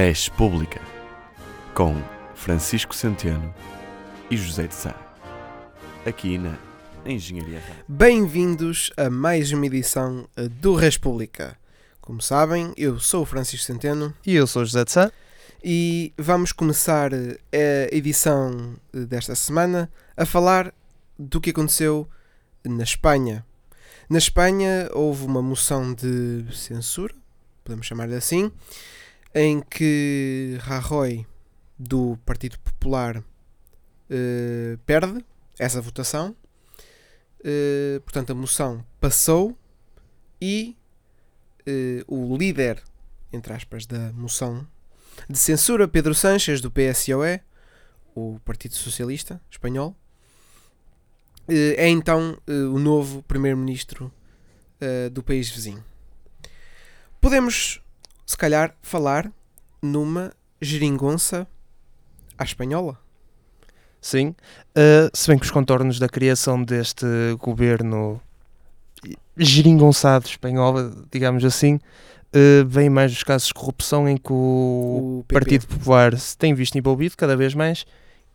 Res Pública, com Francisco Centeno e José de Sá. Aqui na Engenharia. Bem-vindos a mais uma edição eh, do República. Como sabem, eu sou o Francisco Centeno E eu sou o José de Sá. e vamos começar eh, a edição eh, desta semana a falar do que aconteceu na Espanha. Na Espanha houve uma moção de censura, podemos chamar-lhe assim, em que Rajoy, do Partido Popular, eh, perde essa votação. Eh, portanto, a moção passou e eh, o líder, entre aspas, da moção de censura, Pedro Sánchez, do PSOE, o Partido Socialista Espanhol, é então o novo primeiro-ministro do país vizinho. Podemos, se calhar, falar numa geringonça à espanhola. Sim. Uh, se bem que os contornos da criação deste governo geringonçado espanhol, digamos assim, uh, vêm mais dos casos de corrupção em que o, O. Partido Popular se tem visto envolvido cada vez mais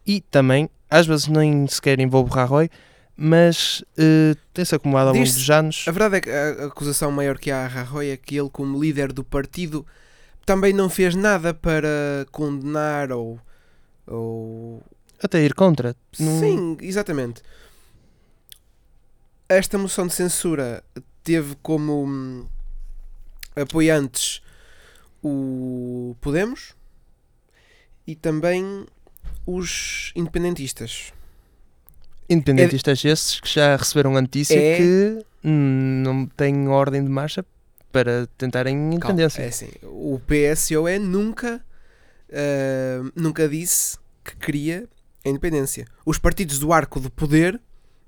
e também, às vezes nem sequer envolve Rajoy, mas uh, tem-se acumulado ao longo dos anos. A verdade é que a acusação maior que há a Rajoy é que ele, como líder do partido, também não fez nada para condenar ou. ou... Até ir contra. Não- Sim, exatamente. Esta moção de censura teve como hum, apoiantes o Podemos e também os independentistas. Independentistas esses que já receberam a notícia É- que não têm ordem de marcha para tentarem Calma, independência. É assim, o PSOE nunca, ah, nunca disse que queria a independência. Os partidos do arco do poder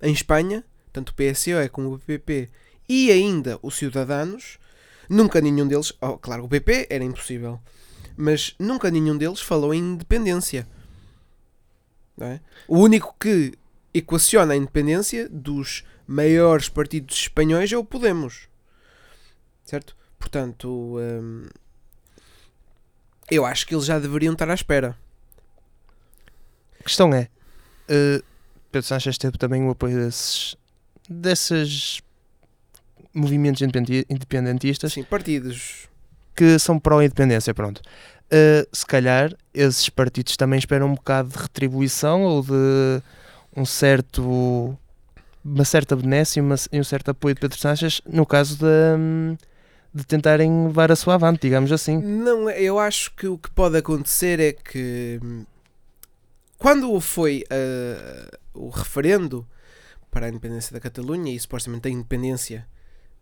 em Espanha, tanto o PSOE como o PP e ainda os Ciudadanos, nunca nenhum deles, oh, claro, o PP era impossível, mas nunca nenhum deles falou em independência. É? O único que equaciona a independência dos maiores partidos espanhóis é o Podemos. Certo? Portanto, hum, eu acho que eles já deveriam estar à espera. A questão é, eh, Pedro Sánchez teve também o apoio desses, desses movimentos independentistas Sim, partidos. que são pró-independência, pronto. Eh, se calhar esses partidos também esperam um bocado de retribuição ou de um certo uma certa benécia e uma- e um certo apoio de Pedro Sánchez no caso de, hum, de tentarem levar a sua avante, digamos assim. Não, eu acho que o que pode acontecer é que hum, quando foi ah, o referendo para a independência da Catalunha e supostamente a independência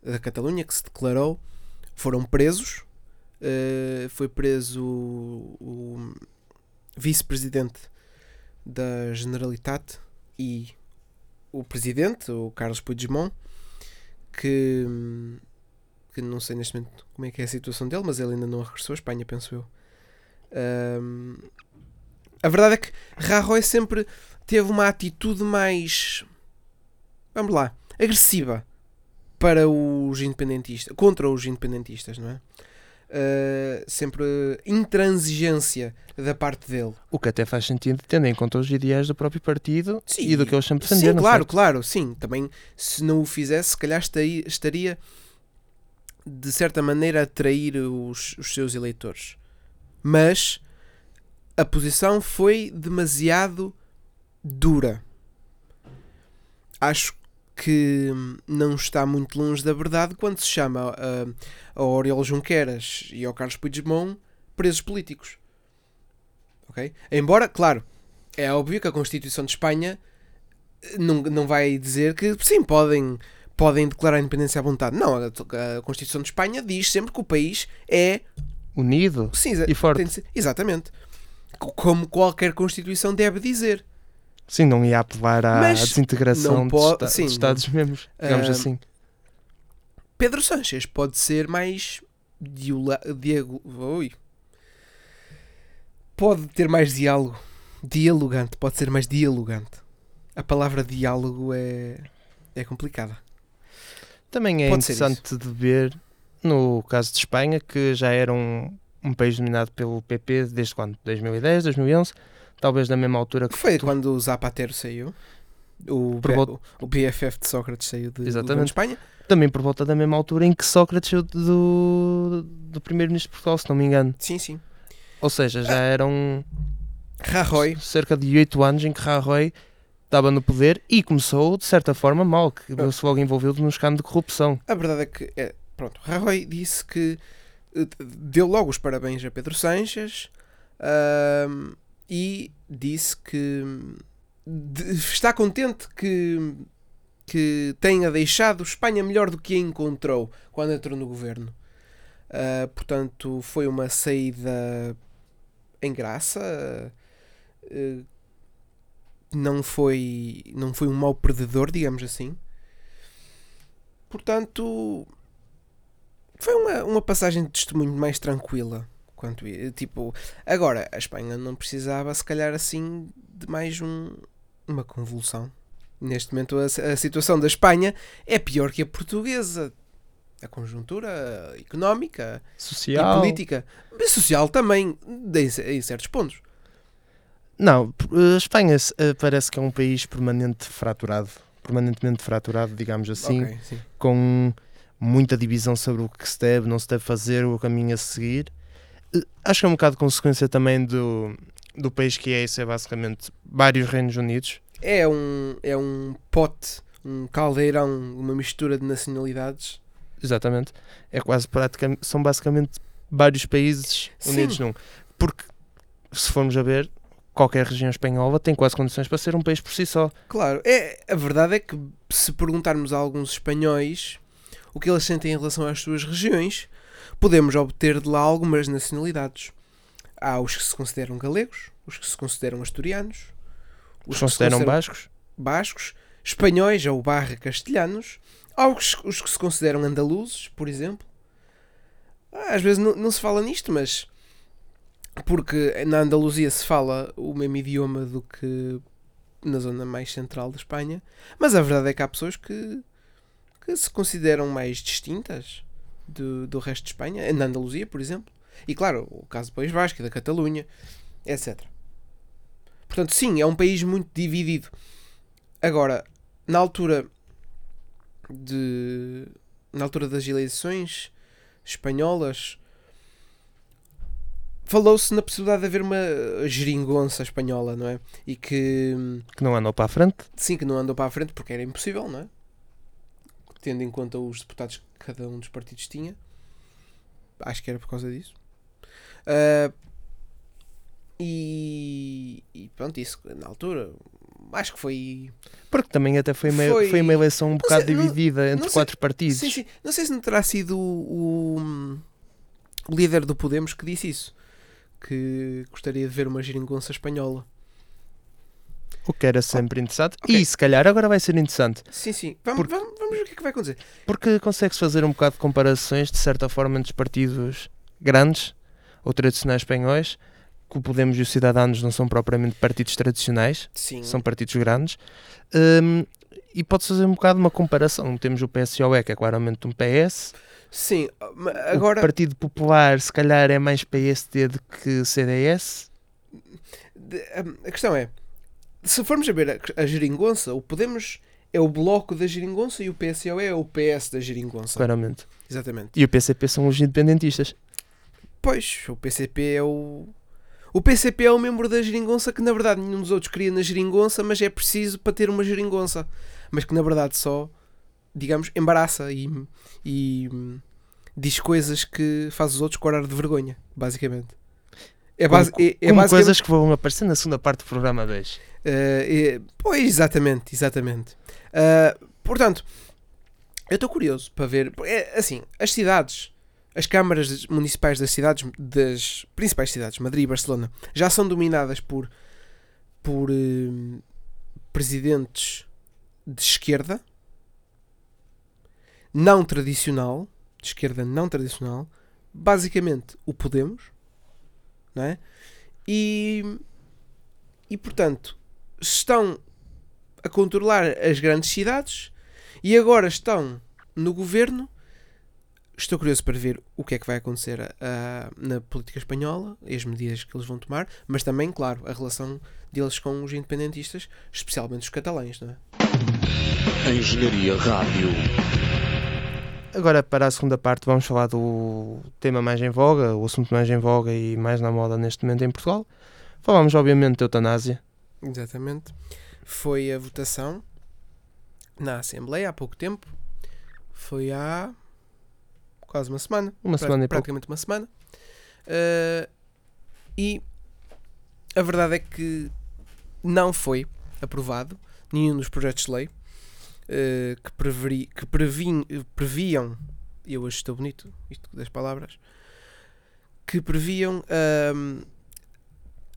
da Catalunha que se declarou, foram presos. Ah, foi preso o, o vice-presidente da Generalitat e o presidente, o Carlos Puigdemont, que, que não sei neste momento como é que é a situação dele, mas ele ainda não regressou à Espanha, penso eu. Ahm, a verdade é que Rajoy sempre teve uma atitude mais, vamos lá, agressiva para os independentistas, contra os independentistas, não é? Ah, sempre intransigência da parte dele. O que até faz sentido, tendo em conta os ideais do próprio partido Sim, e do que eles sempre Sim, defenderam. claro, certo? claro, sim. Também, se não o fizesse, se calhar estaria, estaria de certa maneira a atrair os, os seus eleitores. Mas a posição foi demasiado dura. Acho que não está muito longe da verdade quando se chama a, a Oriol Junqueras e ao Carlos Puigdemont presos políticos. Ok? Embora, claro, é óbvio que a Constituição de Espanha não, não vai dizer que sim, podem, podem declarar a independência à vontade. Não, a, a Constituição de Espanha diz sempre que o país é. Unido Sim, e forte. ser- exatamente. Co- Como qualquer Constituição deve dizer. Sim, não ia apelar à Mas desintegração não dos, esta- sim, dos Estados-membros, digamos Ah, assim. Pedro Sánchez pode ser mais. Diago, oi. Pode ter mais diálogo. Dialogante. Pode ser mais dialogante. A palavra diálogo é. é complicada. Também é pode ser interessante de ver, no caso de Espanha, que já era um, um país dominado pelo PP desde quando? 2010, 2011? Talvez da mesma altura que Foi tu- quando o Zapatero saiu. O, Por volta- o, BFF de Sócrates saiu de, Exatamente. de Espanha. também por volta da mesma altura em que Sócrates saiu do, do primeiro-ministro de Portugal, se não me engano. Sim, sim. Ou seja, já eram Rajoy. cerca de 8 anos em que Rajoy estava no poder e começou, de certa forma, mal, que Ah. viu-se logo envolvido num escândalo de corrupção. A verdade é que, é, pronto, Rajoy disse que eh, deu logo os parabéns a Pedro Sanches ahm, e disse que está contente que, que tenha deixado Espanha melhor do que a encontrou quando entrou no governo. Ah, portanto, foi uma saída em graça. eh, não foi, não foi um mau perdedor, digamos assim. Portanto, foi uma, uma passagem de testemunho mais tranquila. Quanto, tipo, agora, a Espanha não precisava, se calhar, assim, de mais um, uma convulsão. Neste momento, a, a situação da Espanha é pior que a portuguesa. A conjuntura económica Social. e política, e social também, em, em certos pontos. Não, p- a Espanha eh, parece que é um país permanente fraturado. Permanentemente fraturado, digamos assim. Ok, sim. com muita divisão sobre o que se deve, não se deve fazer, o caminho a seguir. Eh, Acho que é um bocado consequência também do, do país que é, isso é basicamente vários Reinos Unidos. É um, é um pote, um caldeirão, uma mistura de nacionalidades. Exatamente. É quase praticamente, são basicamente vários países Sim. unidos num. Porque, se formos a ver, qualquer região espanhola tem quase condições para ser um país por si só. Claro, é, a verdade é que se perguntarmos a alguns espanhóis o que eles sentem em relação às suas regiões, podemos obter de lá algumas nacionalidades. Há os que se consideram galegos, os que se consideram asturianos, Os que se consideram consideram bascos? bascos, espanhóis ou barra castelhanos, há os, os que se consideram andaluzes, por exemplo. Às vezes não, não se fala nisto, mas porque na Andaluzia se fala o mesmo idioma do que na zona mais central da Espanha, mas a verdade é que há pessoas que, que se consideram mais distintas do, do resto de Espanha, na Andaluzia, por exemplo, e claro, o caso do País Vasco da Catalunha, etc. Portanto, sim, é um país muito dividido. Agora, na altura de na altura das eleições espanholas falou-se na possibilidade de haver uma geringonça espanhola, não é? E que Que não andam para a frente? sim, que não andou para a frente porque era impossível, não é? Tendo em conta os deputados que cada um dos partidos tinha. Acho que era por causa disso. Ah, e, e pronto, isso na altura acho que foi Porque também até foi uma, Foi- foi uma eleição um bocado sei, não- dividida entre não sei- quatro partidos. Sim, sim. Não sei se não terá sido o- o líder do Podemos que disse isso. Que gostaria de ver uma geringonça espanhola. O que era sempre interessante. Ok. E se calhar agora vai ser interessante. Sim, sim. Vamos, Porque- vamos, vamos ver o que é que vai acontecer. Porque consegue-se fazer um bocado de comparações, de certa forma, entre os partidos grandes ou tradicionais espanhóis, que o Podemos e os Cidadanos não são propriamente partidos tradicionais, Sim. são partidos grandes. Hum, e pode-se fazer um bocado uma comparação. Temos o PSOE, que é claramente um PS. Sim. ma- O Agora, Partido Popular, se calhar, é mais PSD do que CDS. de- a- a questão é: se formos a ver a, a geringonça, o Podemos é o bloco da geringonça e o PSOE é o PS da geringonça. Claramente. Exatamente. E o PCP são os independentistas. Pois, o PCP é o. O PCP é o membro da geringonça que na verdade nenhum dos outros queria na geringonça, mas é preciso para ter uma geringonça. Mas que na verdade só, digamos, embaraça e, e hum, diz coisas que faz os outros corar de vergonha, basicamente. É, base, como é, é como coisas que vão aparecer na segunda parte do programa 2. eh, é- pois, exatamente, exatamente. Ah, portanto, eu estou curioso para ver. É, assim, as cidades, as câmaras municipais das cidades, das principais cidades, Madrid e Barcelona, já são dominadas por, por eh, presidentes de esquerda, não tradicional, de esquerda não tradicional, basicamente o Podemos, não é? E, e portanto, estão a controlar as grandes cidades e agora estão no governo estou curioso para ver o que é que vai acontecer ah, na política espanhola, e as medidas que eles vão tomar, mas também, claro, a relação deles com os independentistas, especialmente os catalães, não é? Engenharia Rádio. Agora, para a segunda parte, vamos falar do tema mais em voga, o assunto mais em voga e mais na moda neste momento em Portugal. Falamos, obviamente, de eutanásia. Exatamente. Foi a votação na Assembleia há pouco tempo. Foi há quase uma semana. Uma Pra- semana e pouco. praticamente uma semana. Uh, e a verdade é que não foi aprovado nenhum dos projetos de lei uh, que, preveri, que previn- previam, e eu hoje estou bonito, isto das palavras, que previam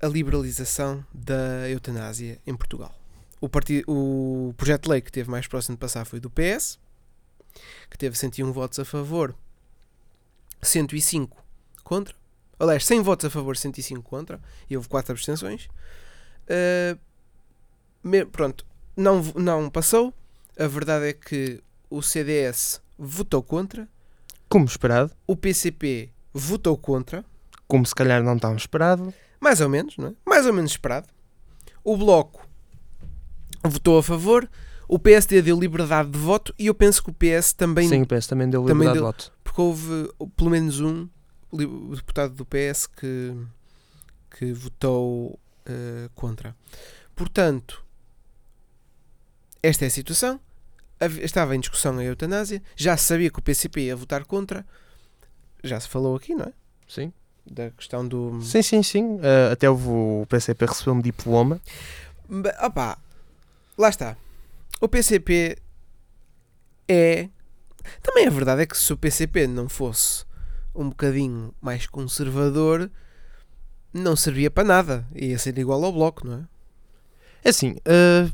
a liberalização da eutanásia em Portugal. O, parti- o projeto de lei que teve mais próximo de passar foi do PS, que teve 101 votos a favor 105 contra. Aliás, 100 votos a favor, 105 contra. E houve 4 abstenções. Uh, pronto, não, não passou. A verdade é que o CDS votou contra. Como esperado, O PCP votou contra. como se calhar não tão esperado. Mais ou menos, não é? Mais ou menos esperado. O Bloco votou a favor. O PSD deu liberdade de voto. E eu penso que o PS também Sim, o PS também deu também liberdade de deu- voto. porque houve pelo menos um deputado do PS que, que votou uh, contra. Portanto, esta é a situação. Estava em discussão a eutanásia. Já se sabia que o PCP ia votar contra. Já se falou aqui, não é? Sim, Da questão do. sim, sim. sim. Ah, até o PCP recebeu um diploma. Ba- Opá, lá está. O PCP é. Também a verdade é que se o PCP não fosse um bocadinho mais conservador, não servia para nada. Ia ser igual ao Bloco, não é? É assim, ah,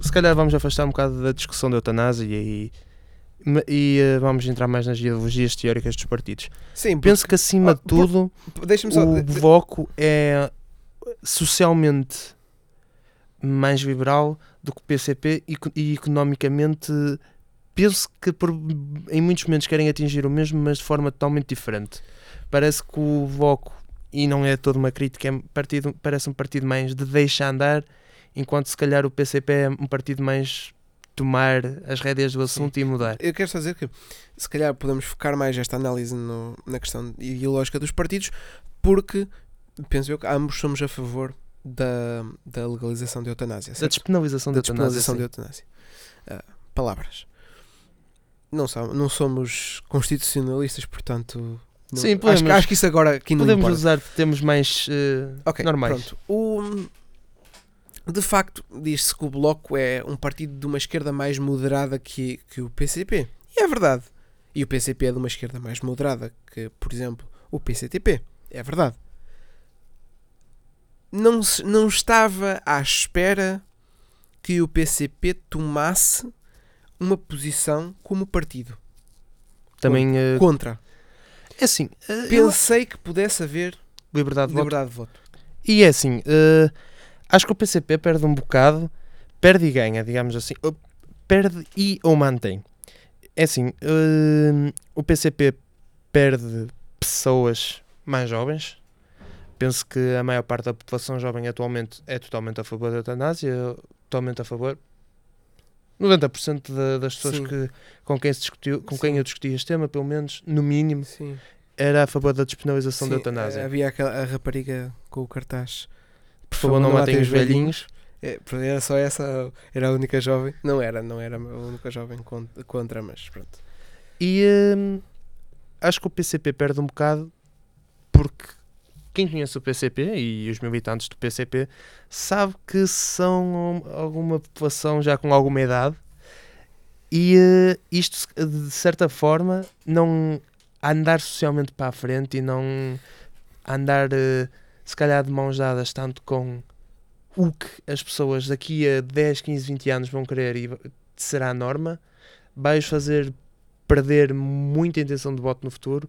se calhar vamos afastar um bocado da discussão da eutanásia e, e ah, vamos entrar mais nas ideologias teóricas dos partidos. Sim, Penso que acima Ah, de por- tudo porque- deixa-me só. o Bloco é socialmente mais liberal do que o PCP e, e economicamente penso que por- em muitos momentos querem atingir o mesmo, mas de forma totalmente diferente. Parece que o Bloco, e não é toda uma crítica, é partido, parece um partido mais de deixa andar, enquanto se calhar o PCP é um partido mais tomar as rédeas do assunto e mudar. Eu quero só dizer que se calhar podemos focar mais esta análise no- na questão ideológica dos partidos, porque penso eu que ambos somos a favor da, da legalização da eutanásia. Da certo? despenalização da da eutanásia. despenalização sim. da eutanásia. Ah, palavras. Não, são, não somos constitucionalistas, portanto. não- Sim, acho, podemos- que- acho que isso agora aqui não Podemos importa. usar termos mais eh, Ok, normais. Pronto. O, de facto, diz-se que o Bloco é um partido de uma esquerda mais moderada que, que o PCP. E é verdade. E o PCP é de uma esquerda mais moderada que, por exemplo, o PCTP. É verdade. Não, não estava à espera que o PCP tomasse uma posição como partido Também eh, contra. é assim, eu- Pensei que pudesse haver liberdade de voto. liberdade de voto. E é assim, eh, acho que o PCP perde um bocado, perde e ganha, digamos assim. Perde e ou mantém. É assim, eh, o PCP perde pessoas mais jovens. Penso que a maior parte da população jovem atualmente é totalmente a favor da eutanásia, totalmente a favor. 90% da- das pessoas Sim. que, com, quem se discutiu, com quem Sim. eu discuti este tema, pelo menos, no mínimo, Sim. era a favor da despenalização da eutanásia. Havia aquela a rapariga com o cartaz. Por favor, não matem os velhinhos. É, era só essa, era a única jovem. Não era, não era a única jovem con- contra, mas pronto. E hum, acho que o PCP perde um bocado porque quem conhece o PCP e os militantes do PCP sabe que são alguma população já com alguma idade e eh, isto de certa forma não andar socialmente para a frente e não andar eh, se calhar de mãos dadas tanto com o que as pessoas daqui a 10, 15, 20 anos vão querer e será a norma, vais fazer perder muita intenção de voto no futuro,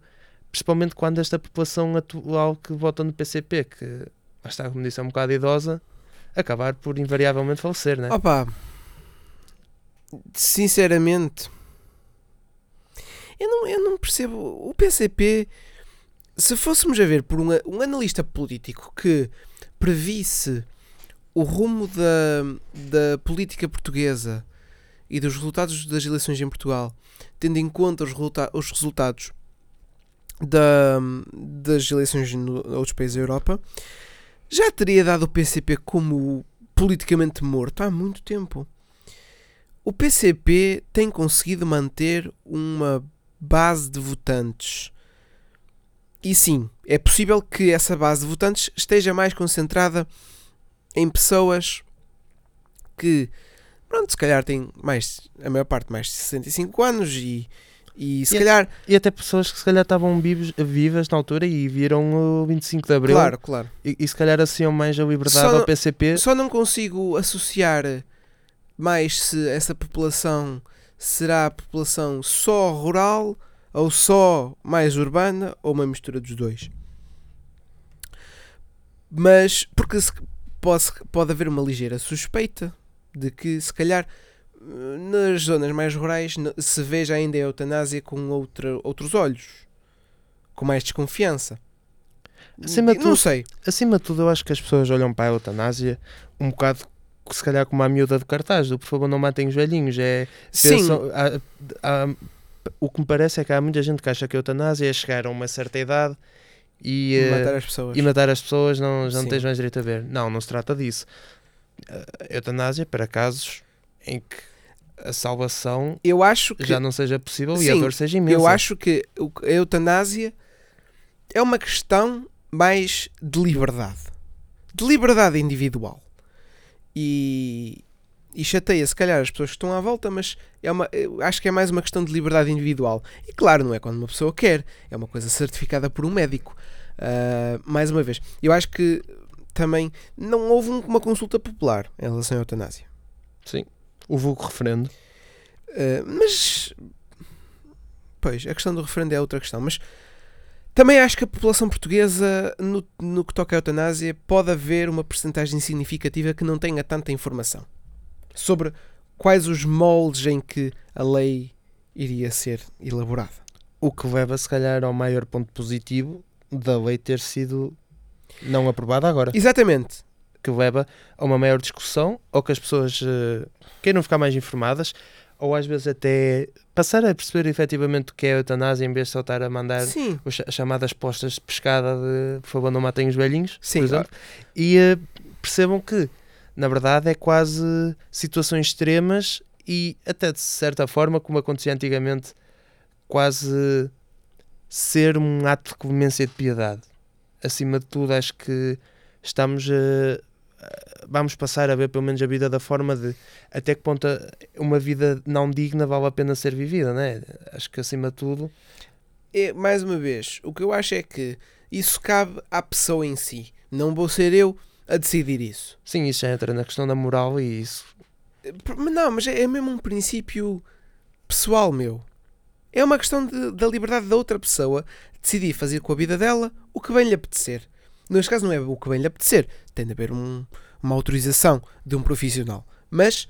principalmente quando esta população atual que vota no PCP, que lá está, como disse, é um bocado idosa, acabar por invariavelmente falecer, né? Opa, sinceramente, Eu não, eu não percebo. O PCP, se fôssemos a ver por um, um analista político que previsse o rumo da, da política portuguesa e dos resultados das eleições em Portugal, tendo em conta os, resulta- os resultados da, das eleições em outros países da Europa, já teria dado o PCP como politicamente morto há muito tempo. O PCP tem conseguido manter uma base de votantes. E sim, é possível que essa base de votantes esteja mais concentrada em pessoas que, pronto, se calhar têm mais, a maior parte mais de 65 anos e, e se E- calhar, E até pessoas que se calhar estavam vivos- vivas na altura e viram o 25 de Abril claro, claro. e, e se calhar associam mais a liberdade Só ao não- PCP. Só não consigo associar mais se essa população será a população só rural ou só mais urbana ou uma mistura dos dois. Mas porque se- pode, pode haver uma ligeira suspeita de que se calhar nas zonas mais rurais se veja ainda a eutanásia com outra, outros olhos, com mais desconfiança. Acima de não tudo- sei. Acima de tudo, eu acho que as pessoas olham para a eutanásia um bocado, se calhar, como a miúda de cartaz, do por favor não matem os velhinhos. É, Sim, pensam- há- há- o que me parece é que há muita gente que acha que a eutanásia é chegar a uma certa idade e, eh, matar as pessoas. e matar as pessoas, não, já não Sim. tens mais direito a ver. Não, não se trata disso. A eutanásia para casos em que a salvação Eu acho que já não seja possível e a Sim, dor seja imensa. Eu acho que a eutanásia é uma questão mais de liberdade. De liberdade individual. E, e chateia, se calhar, as pessoas que estão à volta, mas é uma, acho que é mais uma questão de liberdade individual. E claro, não é quando uma pessoa quer, é uma coisa certificada por um médico. Ah, mais uma vez, eu acho que também não houve um- uma consulta popular em relação à eutanásia. Sim. O vulgo referendo. Uh, mas pois, a questão do referendo é outra questão, mas também acho que a população portuguesa, no, no que toca à eutanásia, pode haver uma percentagem significativa que não tenha tanta informação sobre quais os moldes em que a lei iria ser elaborada. O que leva, se calhar, ao maior ponto positivo da lei ter sido não aprovada agora. Exatamente. Que leva a uma maior discussão ou que as pessoas eh, queiram ficar mais informadas ou às vezes até passar a perceber efetivamente o que é a eutanásia em vez de só estar a mandar Sim. as chamadas postas de pescada de por favor não matem os velhinhos, Sim, por exemplo, e eh, percebam que na verdade é quase situações extremas e até de certa forma, como acontecia antigamente, quase ser um ato de clemência e de piedade. Acima de tudo, acho que estamos a. Vamos passar a ver pelo menos a vida da forma de até que ponto uma vida não digna vale a pena ser vivida, né? Acho que acima de tudo É, mais uma vez, o que eu acho é que isso cabe à pessoa em si. Não vou ser eu a decidir isso. Sim, isso já entra na questão da moral e isso. Não, mas é é mesmo um princípio pessoal meu. É uma questão de- da liberdade da outra pessoa decidir fazer com a vida dela o que bem lhe apetecer. Neste caso não é o que bem lhe apetecer, tem de haver um- uma autorização de um profissional. Mas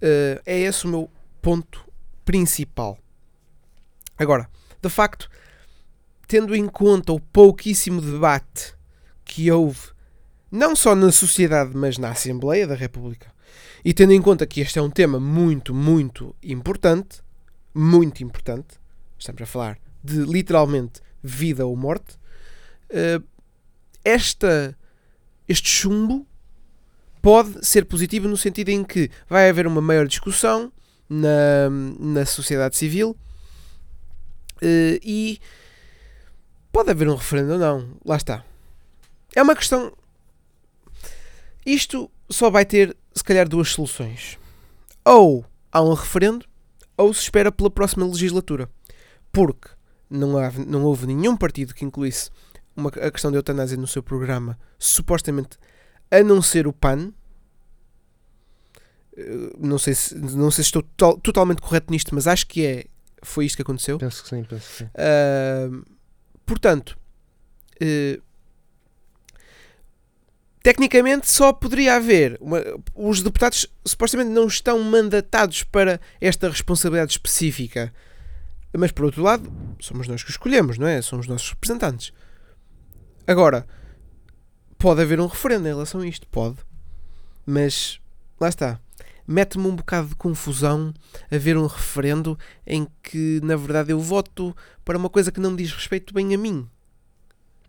eh, é esse o meu ponto principal. Agora, de facto, tendo em conta o pouquíssimo debate que houve, não só na sociedade, mas na Assembleia da República, e tendo em conta que este é um tema muito, muito importante, muito importante, estamos a falar de literalmente vida ou morte, eh, esta, este chumbo pode ser positivo no sentido em que vai haver uma maior discussão na, na sociedade civil eh, e pode haver um referendo ou não. Lá está. É uma questão. Isto só vai ter, se calhar, duas soluções. Ou há um referendo, ou se espera pela próxima legislatura. Porque não, há, não houve nenhum partido que incluísse uma, a questão da eutanásia no seu programa, supostamente, a não ser o PAN. Eh, Não sei se, não sei se estou to- totalmente correto nisto, mas acho que é, foi isto que aconteceu. Penso que sim, penso que sim. Uh, portanto, uh, tecnicamente só poderia haver. uma- os deputados supostamente não estão mandatados para esta responsabilidade específica Mas por outro lado, somos nós que escolhemos, não é? Somos nossos representantes. Agora, pode haver um referendo em relação a isto, pode. Mas lá está. Mete-me um bocado de confusão haver um referendo em que, na verdade, eu voto para uma coisa que não me diz respeito bem a mim.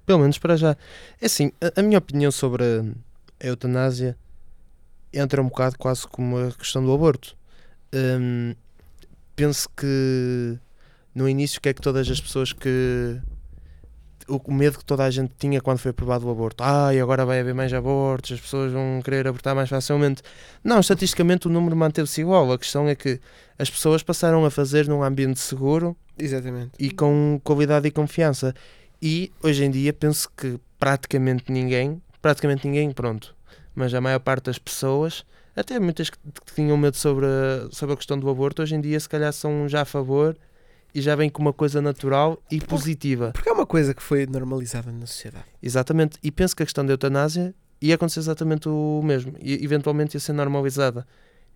Pelo menos para já. É assim, a, a minha opinião sobre a, a eutanásia entra um bocado quase como a questão do aborto. Hum, penso que no início que é que todas as pessoas que o medo que toda a gente tinha quando foi aprovado o aborto. Ai, agora vai haver mais abortos, as pessoas vão querer abortar mais facilmente. Não, estatisticamente o número manteve-se igual. A questão é que as pessoas passaram a fazer num ambiente seguro Exatamente. e com qualidade e confiança. E hoje em dia penso que praticamente ninguém, praticamente ninguém, pronto, mas a maior parte das pessoas, até muitas que, tinham medo sobre a, sobre a questão do aborto, hoje em dia se calhar são já a favor e já vêm com uma coisa natural e positiva. Porque é uma coisa que foi normalizada na sociedade. Exatamente. E penso que a questão da eutanásia ia acontecer exatamente o mesmo. E eventualmente ia ser normalizada.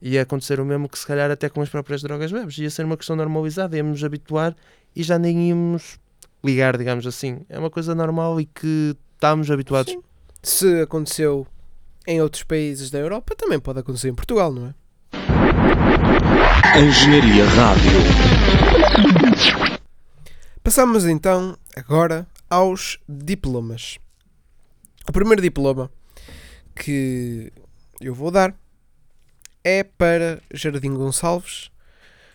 Ia acontecer o mesmo que se calhar até com as próprias drogas leves. Ia ser uma questão normalizada, íamos habituar e já nem íamos ligar, digamos assim. É uma coisa normal e que estamos habituados. Sim. Se aconteceu em outros países da Europa, também pode acontecer em Portugal, não é? Engenharia Rádio. Passamos então agora aos diplomas. O primeiro diploma que eu vou dar é para Jardim Gonçalves.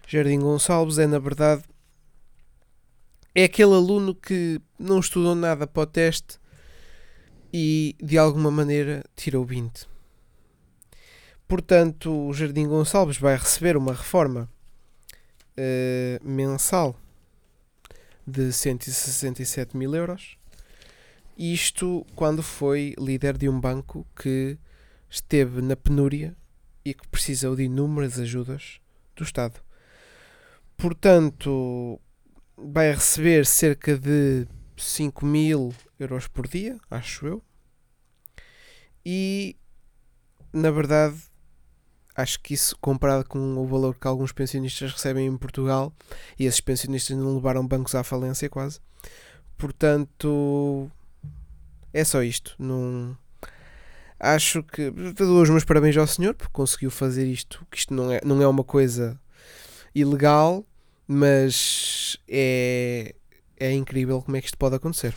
Jardim Gonçalves é, na verdade, é aquele aluno que não estudou nada para o teste e de alguma maneira tirou 20. Portanto, o Jardim Gonçalves vai receber uma reforma eh, mensal de 167 mil euros. Isto quando foi líder de um banco que esteve na penúria e que precisou de inúmeras ajudas do Estado. Portanto, vai receber cerca de 5 mil euros por dia, acho eu. E, na verdade, acho que isso, comparado com o valor que alguns pensionistas recebem em Portugal, e esses pensionistas não levaram bancos à falência quase. Portanto, é só isto. Não... Acho que dou os meus parabéns ao senhor porque conseguiu fazer isto. Que isto não é, não é uma coisa ilegal, mas é, é incrível como é que isto pode acontecer.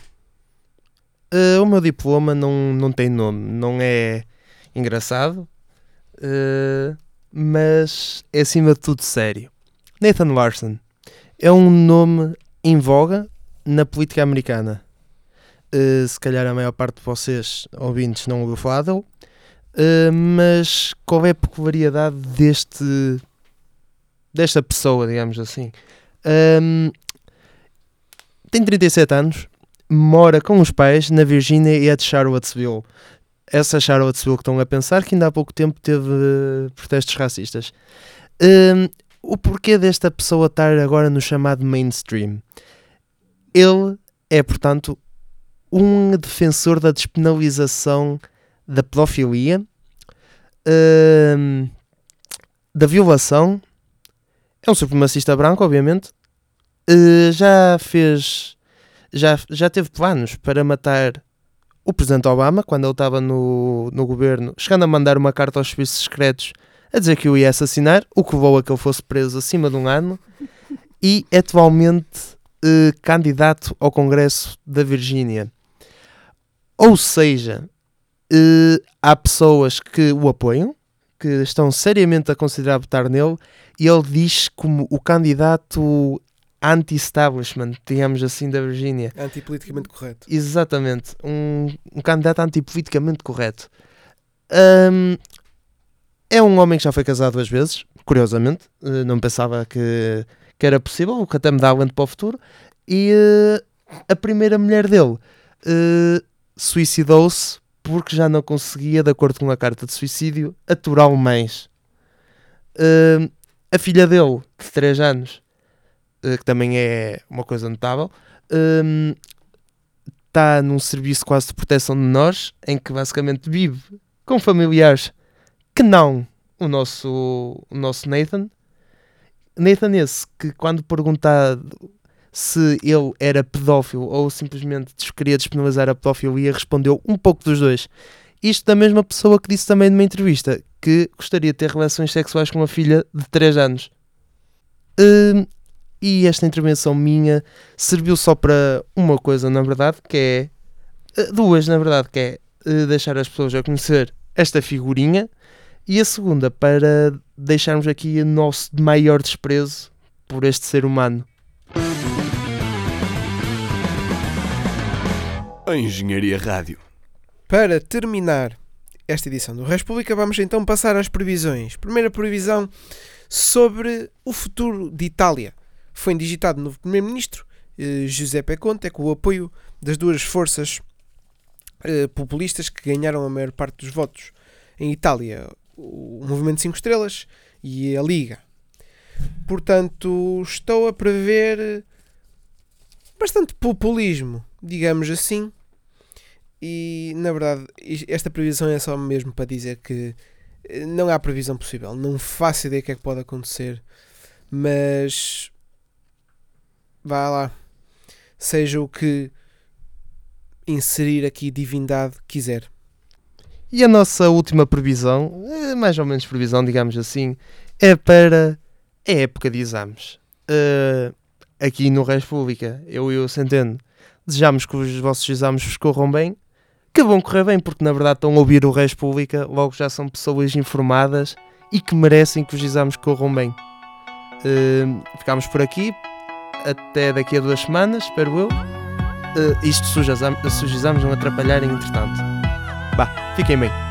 Uh, o meu diploma não, não tem nome, não é engraçado, uh, mas é acima de tudo sério. Nathan Larson é um nome em voga na política americana. Uh, se calhar a maior parte de vocês, ouvintes, não ouviu falar dele, mas qual é a peculiaridade deste, desta pessoa, digamos assim? Um, tem 37 anos, mora com os pais na Virgínia e é de Charlottesville. Essa Charlottesville que estão a pensar que ainda há pouco tempo teve uh, protestos racistas. Um, o porquê desta pessoa estar agora no chamado mainstream? Ele é, portanto, um defensor da despenalização da pedofilia, um, da violação. É um supremacista branco, obviamente. Uh, já fez já, já teve planos para matar o presidente Obama quando ele estava no, no governo, chegando a mandar uma carta aos serviços secretos a dizer que o ia assassinar, o que levou a que ele fosse preso acima de um ano, e atualmente eh, candidato ao Congresso da Virgínia. Ou seja, eh, há pessoas que o apoiam, que estão seriamente a considerar votar nele, e ele diz como o candidato anti-establishment, digamos assim, da Virgínia. Antipoliticamente correto. Exatamente, um, um candidato antipoliticamente correto. Um, é um homem que já foi casado duas vezes, curiosamente, uh, não pensava que, que era possível, o que até me dá alento para o futuro. E uh, a primeira mulher dele uh, suicidou-se porque já não conseguia, de acordo com a carta de suicídio, aturar o mais. a filha dele, de 3 anos, que também é uma coisa notável, está num serviço quase de proteção de menores, em que basicamente vive com familiares que não o nosso, o nosso Nathan, Nathan esse que quando perguntado se ele era pedófilo ou simplesmente queria disponibilizar a pedofilia, respondeu um pouco dos dois. Isto da mesma pessoa que disse também numa entrevista que gostaria de ter relações sexuais com uma filha de 3 anos. Hum, e esta intervenção minha serviu só para uma coisa, na verdade, que é. eh, Duas, na verdade, que é eh, deixar as pessoas a conhecer esta figurinha e a segunda para deixarmos aqui o nosso maior desprezo por este ser humano. A Engenharia Rádio. Para terminar esta edição do República, vamos então passar às previsões. Primeira previsão sobre o futuro de Itália. Foi indigitado novo primeiro-ministro, eh, Giuseppe Conte, com o apoio das duas forças eh, populistas que ganharam a maior parte dos votos em Itália, o Movimento 5 Estrelas e a Liga. Portanto, estou a prever bastante populismo, digamos assim. E na verdade, esta previsão é só mesmo para dizer que eh, não há previsão possível. Não faço ideia o que é que pode acontecer, mas vá lá, seja o que inserir aqui divindade quiser. E a nossa última previsão, eh, mais ou menos previsão, digamos assim, é para a época de exames. Eh, aqui no República, eu e o Centeno, desejamos que os vossos exames vos corram bem, que vão correr bem, porque na verdade estão a ouvir o República, logo já são pessoas informadas e que merecem que os exames corram bem. Eh, ficamos por aqui, até daqui a duas semanas, espero eu. Eh, isto se os exames não atrapalharem entretanto. Bah, fiquem bem.